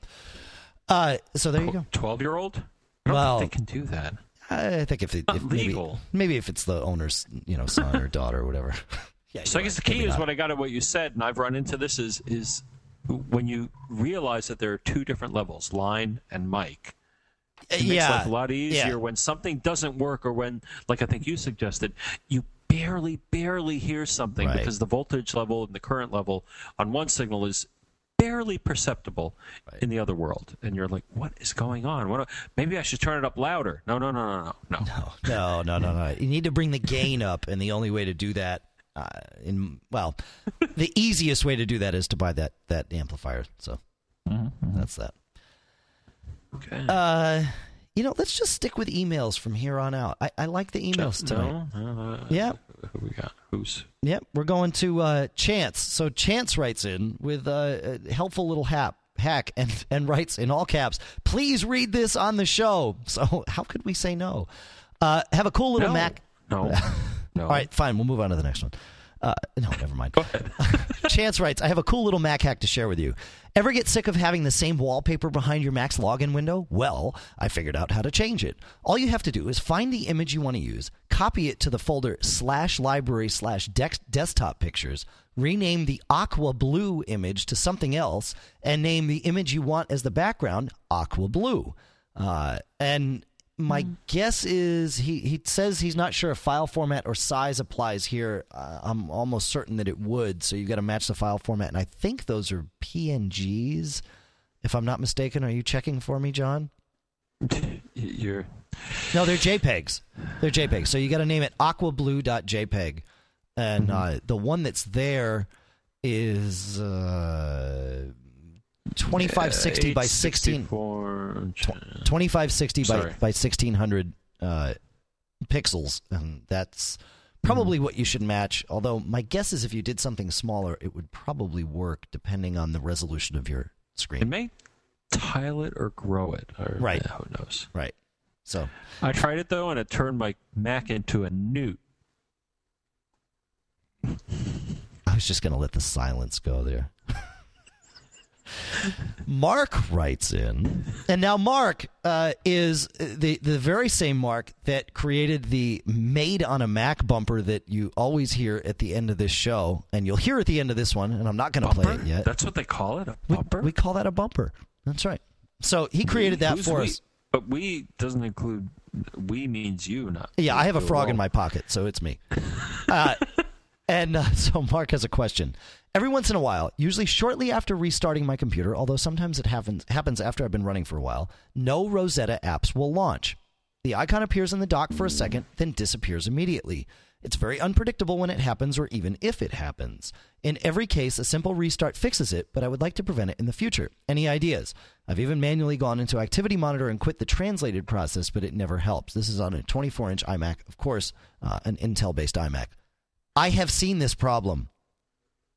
S2: uh, so there you go.
S1: Twelve year old? I
S2: Well-
S1: they can do that.
S2: I think if, it, if maybe,
S1: legal.
S2: maybe if it's the owner's you know son or daughter or whatever. yeah,
S1: So I
S2: you're
S1: guess the key
S2: Maybe
S1: is
S2: not.
S1: what I got at what you said, and I've run into this is is when you realize that there are two different levels, line and mic. It makes
S2: yeah,
S1: life a lot easier
S2: yeah.
S1: when something doesn't work or when, like I think you suggested, you barely, barely hear something
S2: Right.
S1: because the voltage level and the current level on one signal is barely perceptible in the other world, and you're like, "What is going on? What? Maybe I should turn it up louder." No, no, no, no, no, no.
S2: No, no, no, no. You need to bring the gain up, and the only way to do that, uh, in well, the easiest way to do that is to buy that that amplifier. So that's that.
S1: Okay.
S2: Uh, you know, let's just stick with emails from here on out. I, I like the emails tonight.
S1: No, uh,
S2: Yeah.
S1: Who we got? Who's?
S2: Yep, we're going to uh, Chance. So Chance writes in with uh, a helpful little hap, hack and, and writes in all caps, please read this on the show. So how could we say no? Uh, have a cool little
S1: no.
S2: Mac.
S1: No. No.
S2: All right, fine. We'll move on to the next one. Uh, no, never mind.
S1: Go ahead.
S2: Chance writes, I have a cool little Mac hack to share with you. Ever get sick of having the same wallpaper behind your Mac's login window? Well, I figured out how to change it. All you have to do is find the image you want to use, copy it to the folder slash library slash desktop pictures, rename the aqua blue image to something else, and name the image you want as the background aqua blue. Uh, and my
S1: Hmm.
S2: guess is he, he says he's not sure if file format or size applies here. Uh, I'm almost certain that it would. So you've got to match the file format, and I think those are PNGs, if I'm not mistaken. Are you checking for me, John?
S1: You're
S2: No, they're JPEGs. They're JPEGs. So you got to name it aquablue.jpg. And uh, the one that's there is uh, 2560 by 16
S1: 16.
S2: 2560 by,
S1: Sorry.
S2: by 1600 uh, pixels. And that's probably
S1: Hmm.
S2: what you should match. Although my guess is if you did something smaller, it would probably work depending on the resolution of your screen It
S1: may tile it or grow it. Or,
S2: Right.
S1: yeah, who knows?
S2: Right. So
S1: I tried it though, and it turned my Mac into a newt.
S2: I was just going to let the silence go there. Mark writes in, and now Mark uh, is the the very same Mark that created the "Made on a Mac" bumper that you always hear at the end of this show, and you'll hear at the end of this one. And I'm not going to play it yet.
S1: That's what they call it, a
S2: we,
S1: bumper.
S2: we call that a bumper. That's right. So he created that for
S1: we?
S2: us.
S1: But we doesn't include. We means you, not.
S2: Yeah, I have a frog in my pocket, so it's me. Uh, and uh, so Mark has a question. Every once in a while, usually shortly after restarting my computer, although sometimes it happens happens after I've been running for a while, no Rosetta apps will launch. The icon appears in the dock for a second, then disappears immediately. It's very unpredictable when it happens or even if it happens. In every case, a simple restart fixes it, but I would like to prevent it in the future. Any ideas? I've even manually gone into Activity Monitor and quit the translated process, but it never helps. This is on a 24 inch iMac, of course, uh, an Intel based iMac. I have seen this problem.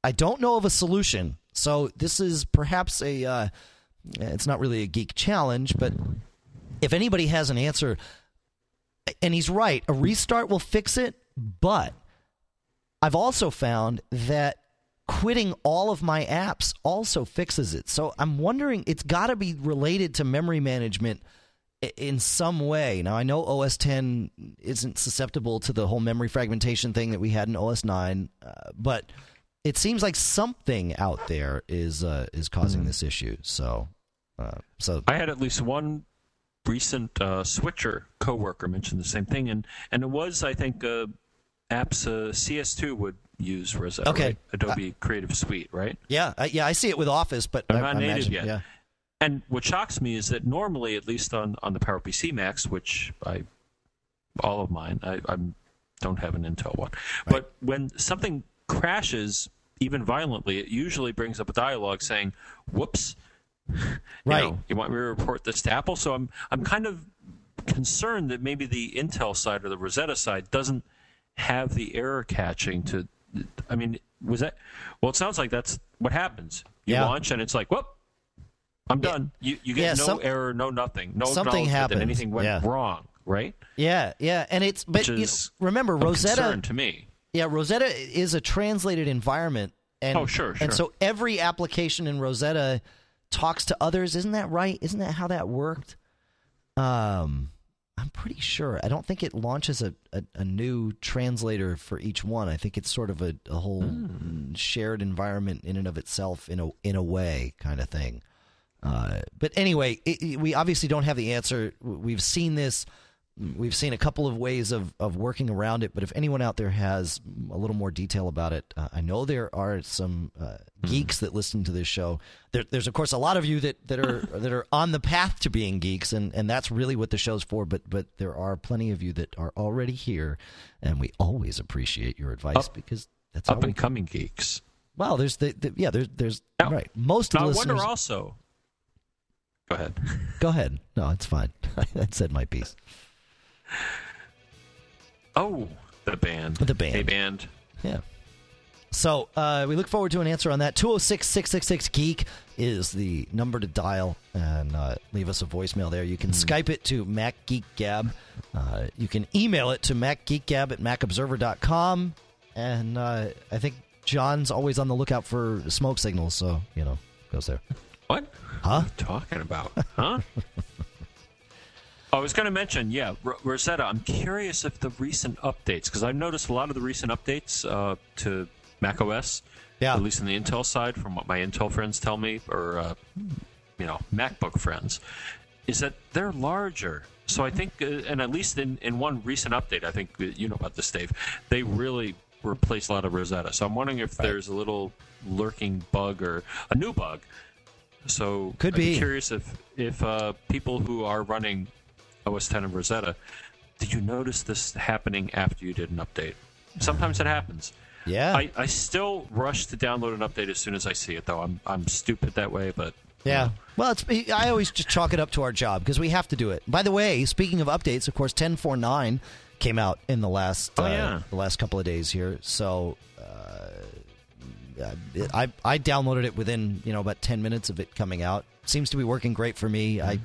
S2: I don't know of a solution, so this is perhaps a. Uh, it's not really a geek challenge, but if anybody has an answer, and he's right, a restart will fix it, but I've also found that quitting all of my apps also fixes it. So I'm wondering, it's got to be related to memory management in some way. Now I know OS 10 isn't susceptible to the whole memory fragmentation thing that we had in OS 9, uh, but it seems like something out there is uh, is causing this issue. So, uh, so
S1: I had at least one recent uh, switcher coworker mention the same thing, and and it was I think uh, apps uh, CS2 would use Rosetta.
S2: Okay.
S1: right? Adobe Creative Suite, right?
S2: yeah, I, yeah, I see it with Office, but
S1: They're
S2: I,
S1: not
S2: I
S1: native
S2: imagine,
S1: yet.
S2: yeah.
S1: And what shocks me is that normally, at least on, on the PowerPC Macs, which I all of mine, I I'm, don't have an Intel one, but when something crashes even violently, it usually brings up a dialog saying, "Whoops." You
S2: Right.
S1: know, you want me to report this to Apple? So I'm I'm kind of concerned that maybe the Intel side or the Rosetta side doesn't have the error catching to. I mean, was that? Well, it sounds like that's what happens. You
S2: Yeah.
S1: launch and it's like, whoop, I'm done. You you get
S2: Yeah,
S1: no
S2: some-
S1: error, no nothing, no
S2: something happens.
S1: that anything went
S2: Yeah.
S1: wrong, right?
S2: Yeah, yeah, and it's but
S1: Which
S2: you know, remember Rosetta.
S1: to me.
S2: Yeah, Rosetta is a translated environment, and
S1: Oh, sure, sure.
S2: and so every application in Rosetta talks to others. Isn't that right? Isn't that how that worked? Um, I'm pretty sure. I don't think it launches a, a, a new translator for each one. I think it's sort of a, a whole
S1: Hmm.
S2: shared environment in and of itself, in a in a way, kind of thing. Uh, but anyway, it, it- we obviously don't have the answer. We've seen this. We've seen a couple of ways of, of working around it. But if anyone out there has a little more detail about it, uh, I know there are some uh, geeks that listen to this show. There, there's of course a lot of you that, that are that are on the path to being geeks, and, and that's really what the show's for. But but there are plenty of you that are already here, and we always appreciate your advice
S1: Up-
S2: because that's how
S1: Up and coming geeks.
S2: Well, there's the, the yeah there's there's
S1: Now-
S2: right most of
S1: Now,
S2: the
S1: I
S2: listeners.
S1: wonder also. Go ahead.
S2: Go ahead. No, it's fine. I said my piece.
S1: Oh, the band.
S2: The band.
S1: Hey, band.
S2: Yeah. So uh, we look forward to an answer on that. 206 666 Geek is the number to dial and uh, leave us a voicemail there. You can Skype it to Mac Geek Gab. Uh, you can email it to macgeekgab at macobserver.com. And uh, I think John's always on the lookout for smoke signals, so, you know, goes there.
S1: What?
S2: Huh?
S1: What are you talking about? Huh? I was going to mention, yeah, R- Rosetta. I'm curious if the recent updates, because I've noticed a lot of the recent updates uh, to macOS,
S2: Yeah.
S1: at least on the Intel side, from what my Intel friends tell me, or uh, you know, MacBook friends, is that they're larger. So I think, uh, and at least in, in one recent update, I think uh, you know about this, Dave. They really replaced a lot of Rosetta. So I'm wondering if there's a little lurking bug or a new bug. So
S2: Could
S1: I'd
S2: be.
S1: curious if if uh, people who are running OS 10 and Rosetta, did you notice this happening after you did an update? Sometimes it happens.
S2: Yeah.
S1: I, I still rush to download an update as soon as I see it, though. I'm I'm stupid that way, but
S2: Yeah. Well, it's I always just chalk it up to our job because we have to do it. By the way, speaking of updates, of course, 10.4.9 came out in the last
S1: Oh,
S2: uh,
S1: yeah.
S2: the last couple of days here. So uh, I I downloaded it within you know about 10 minutes of it coming out. Seems to be working great for me. I
S1: Mm-hmm.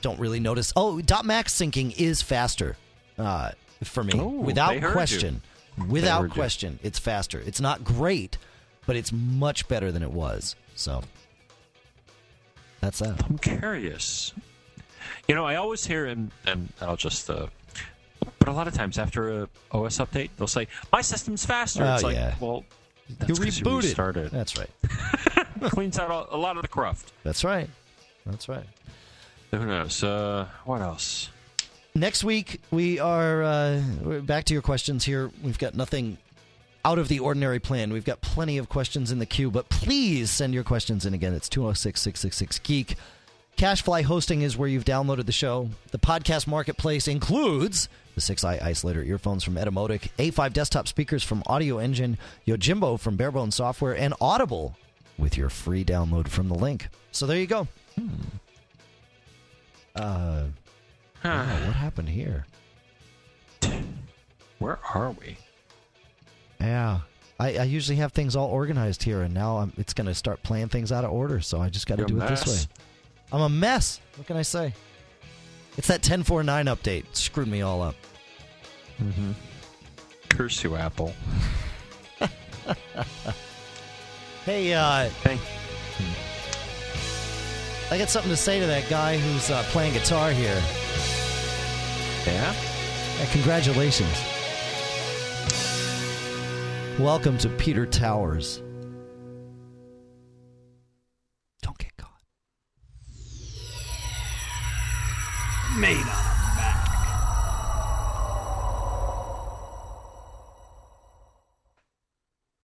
S2: Don't really notice. Oh, dot max syncing is faster uh, for me
S1: Oh,
S2: without
S1: heard you.
S2: question. Without
S1: you.
S2: question, it's faster. It's not great, but it's much better than it was. So that's that.
S1: I'm curious. You know, I always hear, and, and I'll just, uh, but a lot of times after a OS update, they'll say, my system's faster.
S2: Oh,
S1: it's like,
S2: yeah.
S1: well,
S2: You
S1: that's you
S2: rebooted.
S1: restarted.
S2: That's right.
S1: Cleans out a lot of the cruft.
S2: That's right. That's right.
S1: Who knows? Uh, what else?
S2: Next week we are uh, back to your questions here. We've got nothing out of the ordinary plan. We've got plenty of questions in the queue, but please send your questions in again. It's 206 666 Geek. CacheFly hosting is where you've downloaded the show. The podcast marketplace includes the 6i isolator earphones from Etymotic, A5 desktop speakers from Audio Engine, Yojimbo from Barebone Software, and Audible with your free download from the link. So there you go. Uh, wow, what happened here?
S1: Where are we?
S2: Yeah. I, I usually have things all organized here, and now I'm, it's going to start playing things out of order, so I just got to do it this way. I'm a mess. What can I say? It's that 1049 update. Screwed me all up.
S1: Curse you, Apple.
S2: Hey, uh,
S1: Hey,
S2: I got something to say to that guy who's uh, playing guitar here.
S1: yeah?
S2: Uh, congratulations. Welcome to Peter Towers. Don't get caught.
S7: Made on